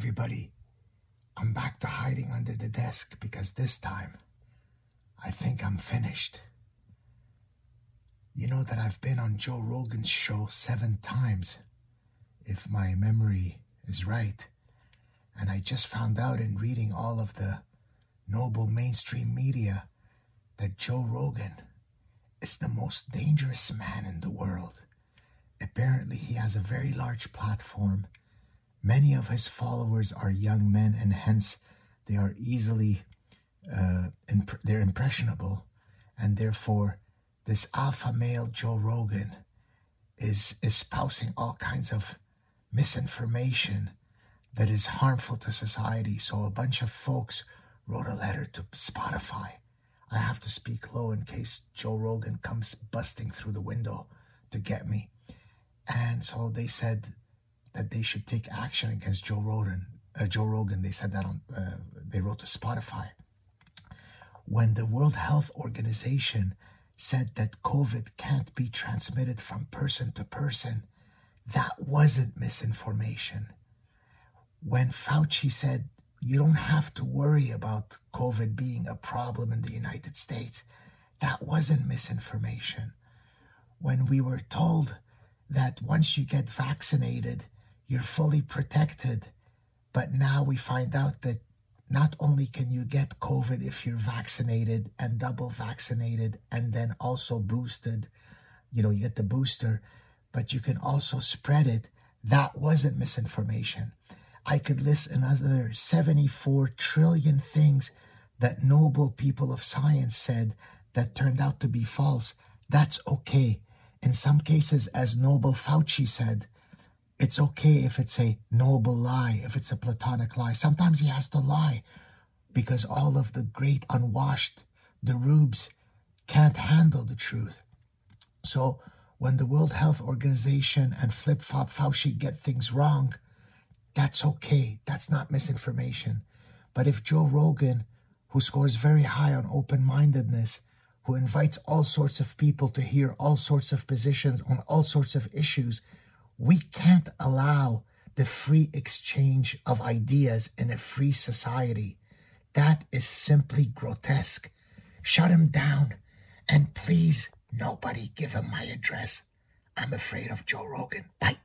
everybody. I'm back to hiding under the desk because this time I think I'm finished. You know that I've been on Joe Rogan's show seven times, if my memory is right. And I just found out in reading all of the noble mainstream media that Joe Rogan is the most dangerous man in the world. Apparently, he has a very large platform. Many of his followers are young men, and hence they are easily uh, imp- they're impressionable, and therefore this alpha male Joe Rogan is espousing all kinds of misinformation that is harmful to society. So a bunch of folks wrote a letter to Spotify. I have to speak low in case Joe Rogan comes busting through the window to get me. And so they said that they should take action against Joe Rogan. Uh, Joe Rogan. They said that on. Uh, they wrote to Spotify. When the World Health Organization said that COVID can't be transmitted from person to person, that wasn't misinformation. When Fauci said you don't have to worry about COVID being a problem in the United States, that wasn't misinformation. When we were told that once you get vaccinated, you're fully protected, but now we find out that not only can you get COVID if you're vaccinated and double vaccinated and then also boosted, you know, you get the booster, but you can also spread it. That wasn't misinformation. I could list another 74 trillion things that noble people of science said that turned out to be false. That's okay. In some cases, as Noble Fauci said, it's okay if it's a noble lie, if it's a platonic lie. Sometimes he has to lie because all of the great unwashed, the rubes, can't handle the truth. So when the World Health Organization and Flip Flop Fauci get things wrong, that's okay. That's not misinformation. But if Joe Rogan, who scores very high on open mindedness, who invites all sorts of people to hear all sorts of positions on all sorts of issues, we can't allow the free exchange of ideas in a free society. That is simply grotesque. Shut him down. And please, nobody give him my address. I'm afraid of Joe Rogan. Bye.